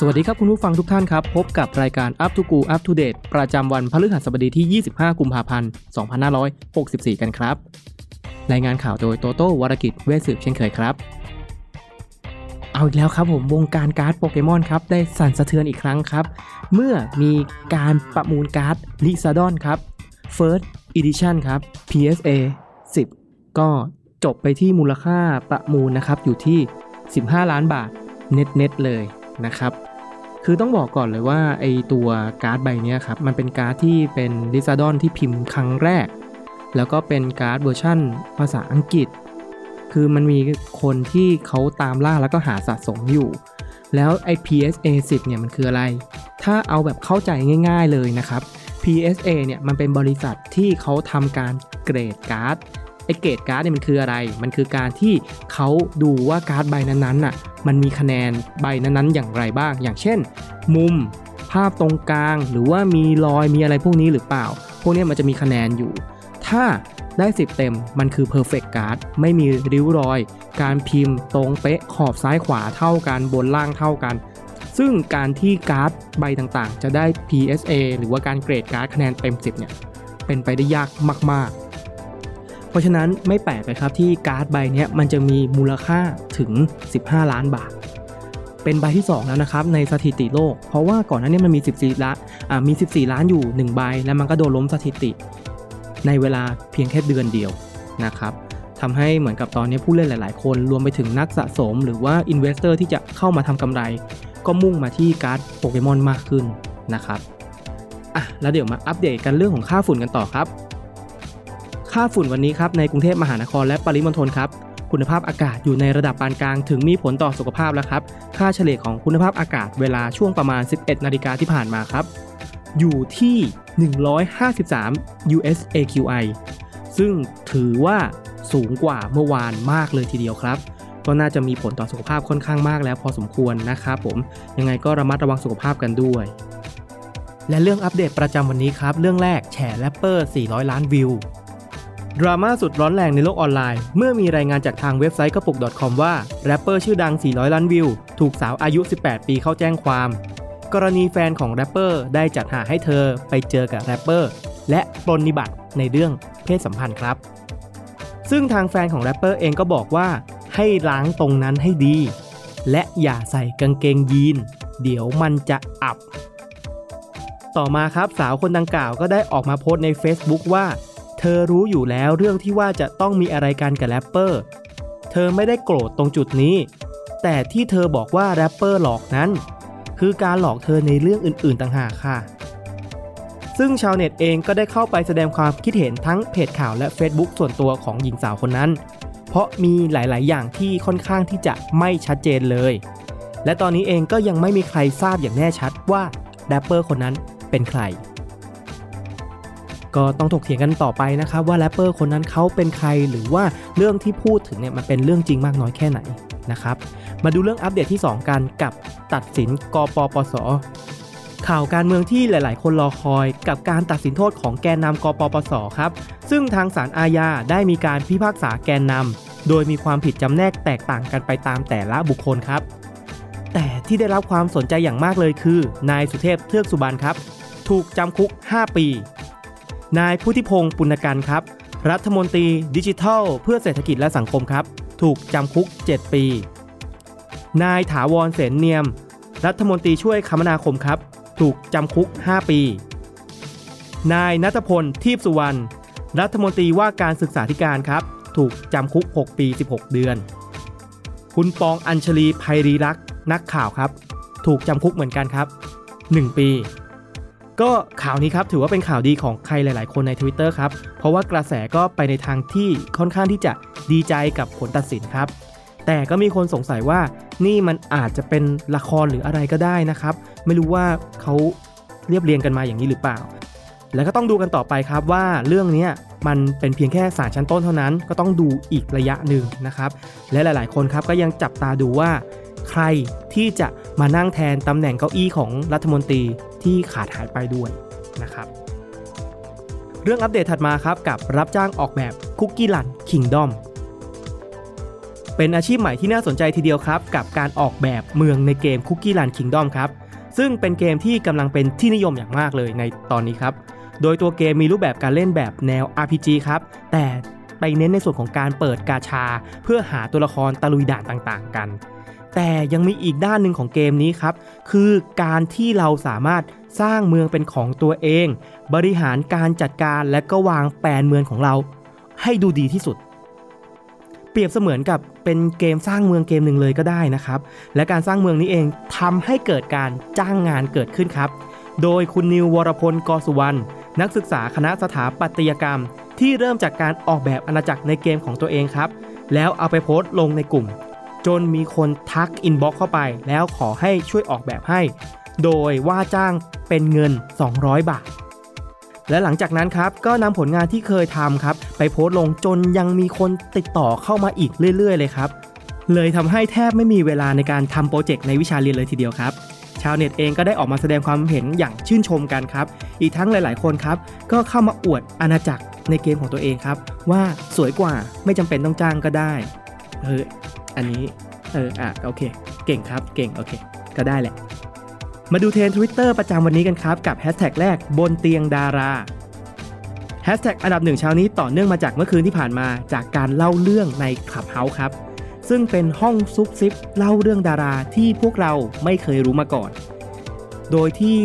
สวัสดีครับคุณผู้ฟังทุกท่านครับ พบกับรายการ Up to Go Up to Date ประจำวันพฤหัสบดีที่ 25 กุมภาพันธ์ 2564 กันครับ รายงานข่าวโดยโตโต้วรกิจเวสืบเช่นเคยครับ เอาอีกแล้วครับผมวงการการ์ดโปเกมอนครับ ได้สั่นสะเทือนอีกครั้งครับ เมื่อมีการประมูลการ์ดลิซาดอนครับ First Edition ครับ PSA 10 ก็จบไปที่มูลค่าประมูลนะครับอยู่ที่ 15 ล้านบาทเน็ตๆเลยนะครับ คือต้องบอกก่อนเลยว่าไอตัวการ์ดใบนี้ครับมันเป็นการ์ดที่เป็นลิซาดอนที่พิมพ์ครั้งแรก แล้วก็เป็นการ์ดเวอร์ชั่นภาษาอังกฤษ คือมันมีคนที่เขาตามล่าแล้วก็หาสะสมอยู่ แล้วไอ PSA 10เนี่ยมันคืออะไร ถ้าเอาแบบเข้าใจง่าย ๆเลยนะครับ PSA เนี่ยมันเป็นบริษัทที่เขาทำการเกรดการ์ด ไอเกรดการ์ดเนี่ยมันคืออะไร มันคือการที่เขาดูว่าการ์ดใบนั้นๆน่ะมันมีคะแนนใบนั้นๆ อย่างไรบ้าง อย่างเช่น มุมภาพตรงกลาง หรือว่ามีรอยมีอะไรพวกนี้หรือเปล่า พวกนี้มันจะมีคะแนนอยู่ ถ้าได้ 10 เต็มมันคือ perfect card ไม่มีริ้วรอย การพิมพ์ตรงเป๊ะขอบซ้ายขวาเท่ากันบนล่างเท่ากัน ซึ่งการที่การ์ดใบต่างๆ จะได้ PSA หรือว่าการเกรดการ์ดคะแนนเต็ม 10 เนี่ย เป็นไปได้ยากมากๆ ราะฉะนั้นไม่แปลกเลยครับที่การ์ดใบนี้มันจะมีมูลค่าถึง 15 ล้านบาท เป็นใบที่ 2 แล้วนะครับในสถิติโลก เพราะว่าก่อนหน้านี้มันมี 14ล้านอ่ามี 14 ล้านอยู่ 1 ใบ แล้วมันก็โดนล้มสถิติ ในเวลาเพียงแค่เดือนเดียวนะครับทำให้เหมือนกับตอนนี้ผู้เล่นหลาย ๆ คนรวมไปถึงนักสะสม หรือว่า investor ที่จะเข้ามาทำกำไร ก็มุ่งมาที่การ์ดโปเกมอนมากขึ้นนะครับอะแล้วเดี๋ยวมาอัปเดตกันเรื่องของค่าฝุ่นกันต่อครับ ค่าฝุ่นวันนี้ครับในกรุงเทพมหานครและปริมณฑลครับ คุณภาพอากาศอยู่ในระดับปานกลางถึงมีผลต่อสุขภาพแล้วครับ ค่าเฉลี่ยของคุณภาพอากาศเวลาช่วงประมาณ 11 นาฬิกาที่ผ่านมาครับ อยู่ที่ 153 US AQI ซึ่งถือว่าสูงกว่าเมื่อวานมากเลยทีเดียวครับ ก็น่าจะมีผลต่อสุขภาพค่อนข้างมากแล้วพอสมควรนะครับผม ยังไงก็ระมัดระวังสุขภาพกันด้วย และเรื่องอัปเดตประจำวันนี้ครับ เรื่องแรกแฉแรปเปอร์ 400 ล้านวิว ดราม่าสุดร้อนแรงในโลกออนไลน์ เมื่อมีรายงานจากทางเว็บไซต์กระปุก .com ว่า แรปเปอร์ชื่อดัง 400 ล้านวิว ถูกสาวอายุ 18 ปีเข้าแจ้งความ กรณีแฟนของแรปเปอร์ได้จัดหาให้เธอไปเจอกับแรปเปอร์ และปรนนิบัติในเรื่องเพศสัมพันธ์ครับ ซึ่งทางแฟนของแรปเปอร์เองก็บอกว่า ให้ล้างตรงนั้นให้ดี และอย่าใส่กางเกงยีน เดี๋ยวมันจะอับ ต่อมาครับสาวคนดังกล่าวก็ได้ออกมาโพสต์ใน Facebook ว่า เธอรู้อยู่แล้วเรื่องที่ว่าจะต้องมีอะไรกันกับแรปเปอร์ เธอไม่ได้โกรธตรงจุดนี้ แต่ที่เธอบอกว่าแรปเปอร์หลอกนั้น คือการหลอกเธอในเรื่องอื่น ๆ ต่างหากค่ะ ซึ่งชาวเน็ตเองก็ได้เข้าไปแสดงความคิดเห็นทั้งเพจข่าวและ Facebook ส่วนตัวของหญิงสาวคนนั้น เพราะมีหลาย ๆ อย่างที่ค่อนข้างที่จะไม่ชัดเจนเลย และตอนนี้เองก็ยังไม่มีใครทราบอย่างแน่ชัดว่าแรปเปอร์คนนั้นเป็นใคร ก็ต้องถกเถียงกันต่อไปนะครับว่าแรปเปอร์คนนั้นเขาเป็นใครหรือว่าเรื่องที่พูดถึงเนี่ยมันเป็นเรื่องจริงมากน้อยแค่ไหนนะครับมาดูเรื่องอัปเดตที่ 2 กันครับตัดสินกปปสข่าวการเมืองที่หลาย ๆ คนรอคอยกับการตัดสินโทษของแกนนำกปปสครับ ซึ่งทางศาลอาญาได้มีการพิพากษาแกนนำโดยมีความผิดจำแนกแตกต่างกันไปตามแต่ละบุคคลครับ แต่ที่ได้รับความสนใจอย่างมากเลยคือ นายสุเทพเทือกสุบรรณครับ ถูกจำคุก 5 ปี นายพุทธิพงศ์ปุณกันครับ รัฐมนตรีดิจิทัล เพื่อเศรษฐกิจและสังคมครับ ถูกจำคุก 7 ปี นายถาวรเสนเนียม รัฐมนตรีช่วยคมนาคมครับ ถูกจำคุก 5 ปี นายนัทพลทีพสุวรรณรัฐมนตรีว่าการศึกษาธิการครับ ถูกจำคุก 6 ปี 16 เดือน คุณปองอัญชลีภัยรีรักษ์นักข่าวครับ ถูกจำคุกเหมือนกันครับ 1 ปี ก็ข่าวนี้ครับถือว่าเป็นข่าวดีของใครหลาย ๆ คนใน Twitter ครับ เพราะว่ากระแสก็ไปในทางที่ค่อนข้างที่จะดีใจกับผลตัดสินครับ แต่ก็มีคนสงสัยว่านี่มันอาจจะเป็นละครหรืออะไรก็ได้นะครับ ไม่รู้ว่าเขาเรียบเรียงกันมาอย่างนี้หรือเปล่า แล้วก็ต้องดูกันต่อไปครับว่าเรื่องนี้มันเป็นเพียงแค่สารชั้นต้นเท่านั้น ก็ต้องดูอีกระยะหนึ่งนะครับ และหลาย ๆ คนครับก็ยังจับตาดูว่า ใครที่จะมานั่งแทนตำแหน่งเก้าอี้ของรัฐมนตรี ที่ขาดหายไปด้วยนะครับเรื่องอัปเดตถัดมาครับกับรับจ้างออกแบบคุกกี้ลันคิงดอมเป็นอาชีพใหม่ที่น่าสนใจทีเดียวครับ กับการออกแบบเมืองในเกมคุกกี้ลันคิงดอมครับซึ่งเป็นเกมที่กำลังเป็นที่นิยมอย่างมากเลยในตอนนี้ครับ โดยตัวเกมมีรูปแบบการเล่นแบบแนว RPG ครับ แต่ไปเน้นในส่วนของการเปิดกาชา เพื่อหาตัวละครตะลุยด่านต่างๆ กัน แต่ยังมีอีกด้านหนึ่งของเกมนี้ครับ คือการที่เราสามารถสร้างเมืองเป็นของตัวเอง บริหารการจัดการและก็วางแปลนเมืองของเรา ให้ดูดีที่สุด เปรียบเสมือนกับเป็นเกมสร้างเมืองเกมหนึ่งเลยก็ได้นะครับ และการสร้างเมืองนี้เองทำให้เกิดการจ้างงานเกิดขึ้นครับ โดยคุณนิววรพลกสุวรรณนักศึกษาคณะสถาปัตยกรรม ที่เริ่มจากการออกแบบอาณาจักรในเกมของตัวเองครับ แล้วเอาไปโพสต์ลงในกลุ่ม จนมีคนทัก inbox เข้าไป แล้วขอให้ช่วยออกแบบให้ โดยว่าจ้างเป็นเงิน 200 บาท และหลังจากนั้นครับ ก็นำผลงานที่เคยทำครับ ไปโพสต์ลงจนยังมีคนติดต่อเข้ามาอีกเรื่อย ๆ เลยครับ เลยทำให้แทบไม่มีเวลาในการทำโปรเจกต์ในวิชาเรียนเลยทีเดียวครับชาวเน็ตเองก็ได้ออกมาแสดงความเห็นอย่างชื่นชมกันครับ อีกทั้งหลาย ๆ คนครับ ก็เข้ามาอวดอาณาจักรในเกมของตัวเองครับ ว่าสวยกว่าไม่จำเป็นต้องจ้างก็ได้ เออ อันนี้ เออ อะ โอเค เก่งครับ เก่ง โอเค ก็ได้แหละ มาดูเทรนด์ Twitter ประจำวันนี้กันครับ กับแฮชแท็กแรกบนเตียงดาราแฮชแท็กอันดับหนึ่งเช้านี้ต่อเนื่องมาจากเมื่อคืนที่ผ่านมาจากการเล่าเรื่องใน Clubhouse ครับ ซึ่งเป็นห้องซุบซิบเล่าเรื่องดาราที่พวกเราไม่เคยรู้มาก่อน โดยที่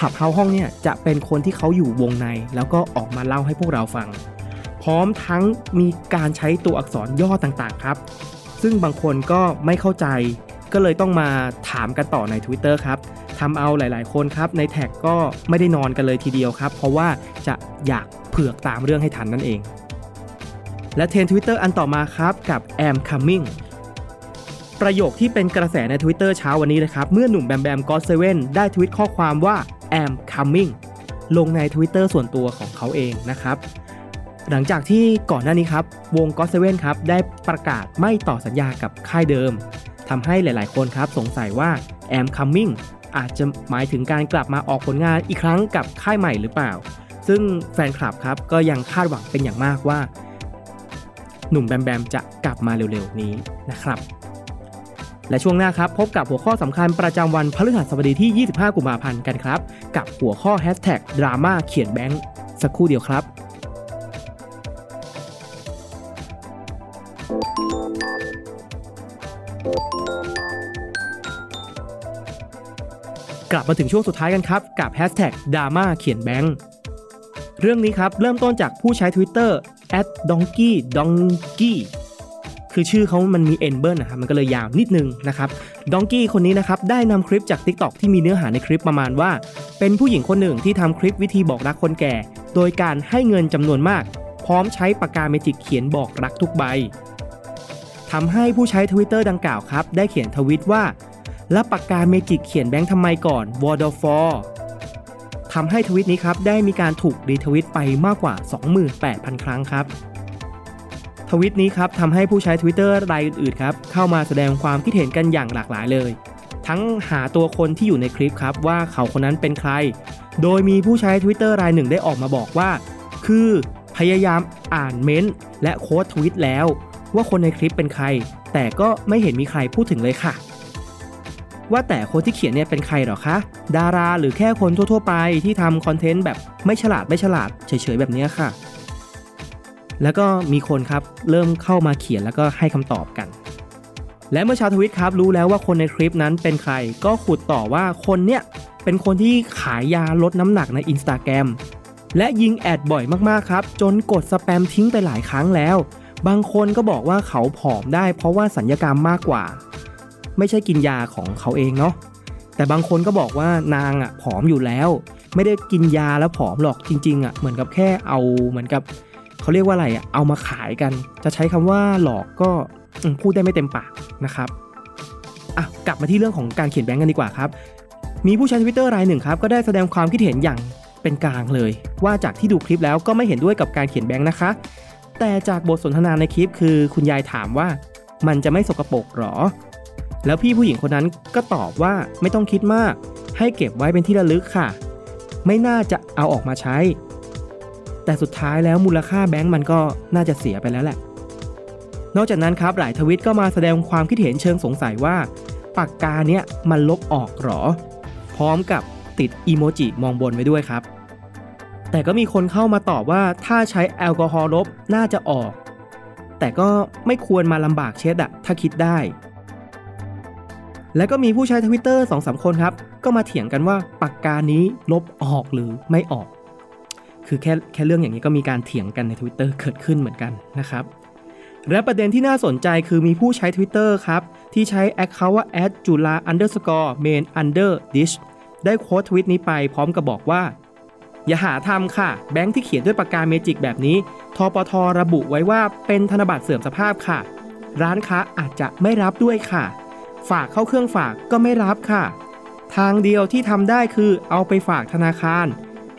ขับเฮาห้องเนี่ยจะเป็นคนที่เขาอยู่วงใน แล้วก็ออกมาเล่าให้พวกเราฟัง พร้อมทั้งมีการใช้ตัวอักษรย่อต่างๆครับ ซึ่งบางคนก็ไม่เข้าใจ ก็เลยต้องมาถามกันต่อใน Twitter ครับทำเอาหลายๆ คนครับในแท็กก็ไม่ได้นอนกันเลยทีเดียวครับ เพราะว่าจะอยากเผือกตามเรื่องให้ทันนั่นเอง และเทรน Twitter อันต่อมาครับกับ am coming ประโยคที่เป็นกระแสใน Twitter เช้าวันนี้นะครับ เมื่อหนุ่มแบมแบมก็เซเว่นได้ทวิตข้อความว่า am coming ลงใน Twitter ส่วนตัวของเขาเองนะครับ หลังจากที่ก่อนหน้านี้ครับวงก็เซเว่นครับได้ประกาศไม่ต่อสัญญากับค่ายเดิมทำให้หลายๆคนครับสงสัยว่า am coming อาจจะหมายถึงการกลับมาออกผลงานอีกครั้งกับค่ายใหม่หรือเปล่า ซึ่งแฟนคลับครับก็ยังคาดหวังเป็นอย่างมากว่า หนุ่มแบมแบมจะกลับมาเร็วๆนี้นะครับ และช่วงหน้าครับพบกับหัวข้อสำคัญประจำวันพฤหัสบดีที่ 25 กุมภาพันธ์กันครับ กับหัวข้อแฮชแท็กดราม่าเขียนแบงค์สักครู่เดียวครับ กลับมาถึงช่วงสุดท้ายกันครับ กับแฮชแท็กดราม่าเขียนแบงค์เรื่องนี้ครับ เริ่มต้นจากผู้ใช้ Twitter @donkey donkey คือชื่อเขามันมีเอ็นเบิลนะครับมันก็เลยยาวนิดนึงนะครับดองกี้คนนี้นะครับได้นำคลิปจาก TikTok ที่มีเนื้อหาในคลิปประมาณว่า เป็นผู้หญิงคนหนึ่งที่ทำคลิปวิธีบอกรักคนแก่ โดยการให้เงินจำนวนมาก พร้อมใช้ปากกาเมจิกเขียนบอกรักทุกใบทำให้ผู้ใช้ Twitter ดังกล่าวครับ ได้เขียนทวิตว่า แล้วปากกาเมจิกเขียนแบงค์ทำไมก่อน what for ทำให้ทวิตนี้ครับได้มีการถูกรีทวิตไปมากกว่า 28,000 ครั้งครับ ทวิตนี้ครับทำให้ผู้ใช้ Twitter รายอื่นๆครับเข้ามาแสดงความคิดเห็นกันอย่างหลากหลายเลย ทั้งหาตัวคนที่อยู่ในคลิปครับว่าเขาคนนั้นเป็นใคร โดยมีผู้ใช้ Twitter รายหนึ่งได้ออกมาบอกว่า คือพยายามอ่านเม้นต์และโค้ดทวิตแล้ว ว่าคนในคลิปเป็นใคร แต่ก็ไม่เห็นมีใครพูดถึงเลยค่ะ ว่าแต่คนที่เขียนเนี่ยเป็นใครหรอคะ ดาราหรือแค่คนทั่ว ๆ ไปที่ทำคอนเทนต์แบบไม่ฉลาดไม่ฉลาดเฉยๆแบบนี้ค่ะ แล้วก็มีคนครับเริ่มเข้ามาเขียนแล้วก็ให้คำตอบกัน และเมื่อชาวทวิตครับรู้แล้วว่าคนในคลิปนั้นเป็นใคร ก็ขุดต่อว่าคนเนี้ยเป็นคนที่ขายยาลดน้ำหนักใน Instagram และยิงแอดบ่อยมากๆครับ จนกดสแปมทิ้งไปหลายครั้งแล้ว บางคนก็บอกว่าเขาผอมได้เพราะว่าสัญญกรรมมากกว่า ไม่ใช่กินยาของเขาเองเนาะแต่บางคนก็บอกว่านางอะผอมอยู่แล้ว ไม่ได้กินยาแล้วผอมหรอกจริงๆอะเหมือนกับแค่เอาเหมือนกับเขาเรียกว่าอะไรอะเอามาขายกัน จะใช้คำว่าหลอกก็พูดได้ไม่เต็มปากนะครับอะกลับมาที่เรื่องของการเขียนแบงก์กันดีกว่าครับ มีผู้ใช้ทวิตเตอร์รายหนึ่งครับก็ได้แสดงความคิดเห็นอย่างเป็นกลางเลย ว่าจากที่ดูคลิปแล้วก็ไม่เห็นด้วยกับการเขียนแบงค์นะคะ แต่จากบทสนทนาในคลิปคือคุณยายถามว่า มันจะไม่สกปรกหรอ แล้วพี่ผู้หญิงคนนั้นก็ตอบว่าไม่ต้องคิดมาก ให้เก็บไว้เป็นที่ระลึกค่ะ ไม่น่าจะเอาออกมาใช้ แต่สุดท้ายแล้วมูลค่าแบงค์มันก็น่าจะเสียไปแล้วแหละ นอกจากนั้นครับหลายทวิตก็มาแสดงความคิดเห็นเชิงสงสัยว่าปากกาเนี้ยมันลบออกหรอ พร้อมกับติดอีโมจิมองบนไว้ด้วยครับ แต่ก็มีคนเข้ามาตอบว่าถ้าใช้แอลกอฮอล์ลบน่าจะออก แต่ก็ไม่ควรมาลำบากเช็ดอะถ้าคิดได้ แล้วก็มีผู้ใช้ทวิตเตอร์สองสามคนครับ ก็มาเถียงกันว่าปากกานี้ลบออกหรือไม่ออก คือแค่แค่เรื่องอย่างนี้ก็มีการเถียงกันใน Twitter เกิดขึ้นเหมือนกันนะครับ และประเด็นที่น่าสนใจคือมีผู้ใช้ Twitter ครับ ที่ใช้ Account ว่า @jula underscore main under dish ได้โค้ดทวิตนี้ไปพร้อมกับบอกว่า อย่าหาทำค่ะ แบงค์ที่เขียนด้วยปากกาเมจิกแบบนี้ทปทระบุไว้ว่าเป็นธนบัตรเสื่อมสภาพค่ะ ร้านค้าอาจจะไม่รับด้วยค่ะ ฝากเข้าเครื่องฝากก็ไม่รับค่ะ ทางเดียวที่ทำได้คือเอาไปฝากธนาคาร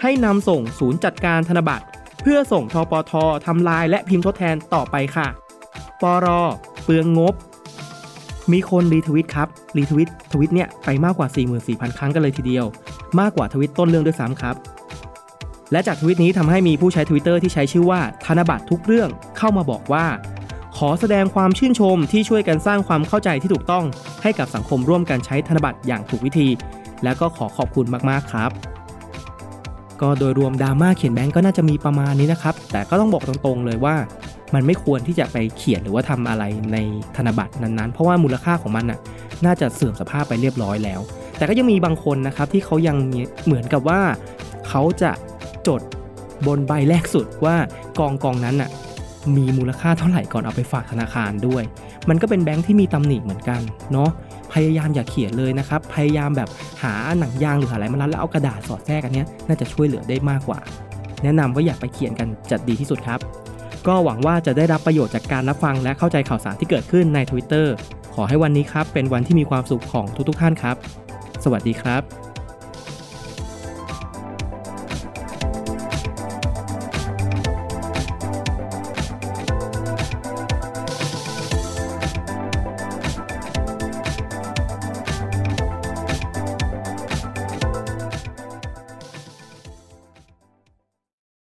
ให้นำส่งศูนย์จัดการธนบัตร เพื่อส่งทปททำลายและพิมพ์ทดแทนต่อไปค่ะ ปรเปลืองงบ มีคนรีทวิตครับ รีทวิตทวิตเนี่ยไปมากกว่า 44,000 ครั้งกันเลยทีเดียว มากกว่าทวิตต้นเรื่องด้วยซ้ำครับและจากทวิตนี้ทำให้มีผู้ใช้ Twitter ที่ใช้ชื่อว่าธนบัตรทุกเรื่องเข้ามาบอกว่า ขอแสดงความชื่นชมที่ช่วยกันสร้างความเข้าใจที่ถูกต้อง ให้กับสังคมร่วมกันใช้ธนบัตรอย่างถูกวิธี แล้วก็ขอขอบคุณมากๆครับ ก็โดยรวมดราม่าเขียนแบงก์ก็น่าจะมีประมาณนี้นะครับ แต่ก็ต้องบอกตรงๆเลยว่า มันไม่ควรที่จะไปเขียนหรือว่าทำอะไรในธนบัตรนั้นๆ เพราะว่ามูลค่าของมันน่ะน่าจะเสื่อมสภาพไปเรียบร้อยแล้ว แต่ก็ยังมีบางคนนะครับที่เขายังเหมือนกับว่าเขาจะจดบนใบแรกสุดว่ากองกองนั้นน่ะ มีมูลค่าเท่าไหร่ก่อนเอาไปฝากธนาคารด้วย มันก็เป็นแบงค์ที่มีตำหนิเหมือนกันเนาะพยายามอย่าเขียนเลยนะครับ พยายามแบบหาหนังยางหรือหาอะไรมารัดแล้วเอากระดาษสอดแทรกอันนี้น่าจะช่วยเหลือได้มากกว่า แนะนำว่าอย่าไปเขียนกันจะดีที่สุดครับ ก็หวังว่าจะได้รับประโยชน์จากการรับฟังและเข้าใจข่าวสารที่เกิดขึ้นใน Twitter ขอให้วันนี้ครับเป็นวันที่มีความสุขของทุกๆท่านครับ สวัสดีครับ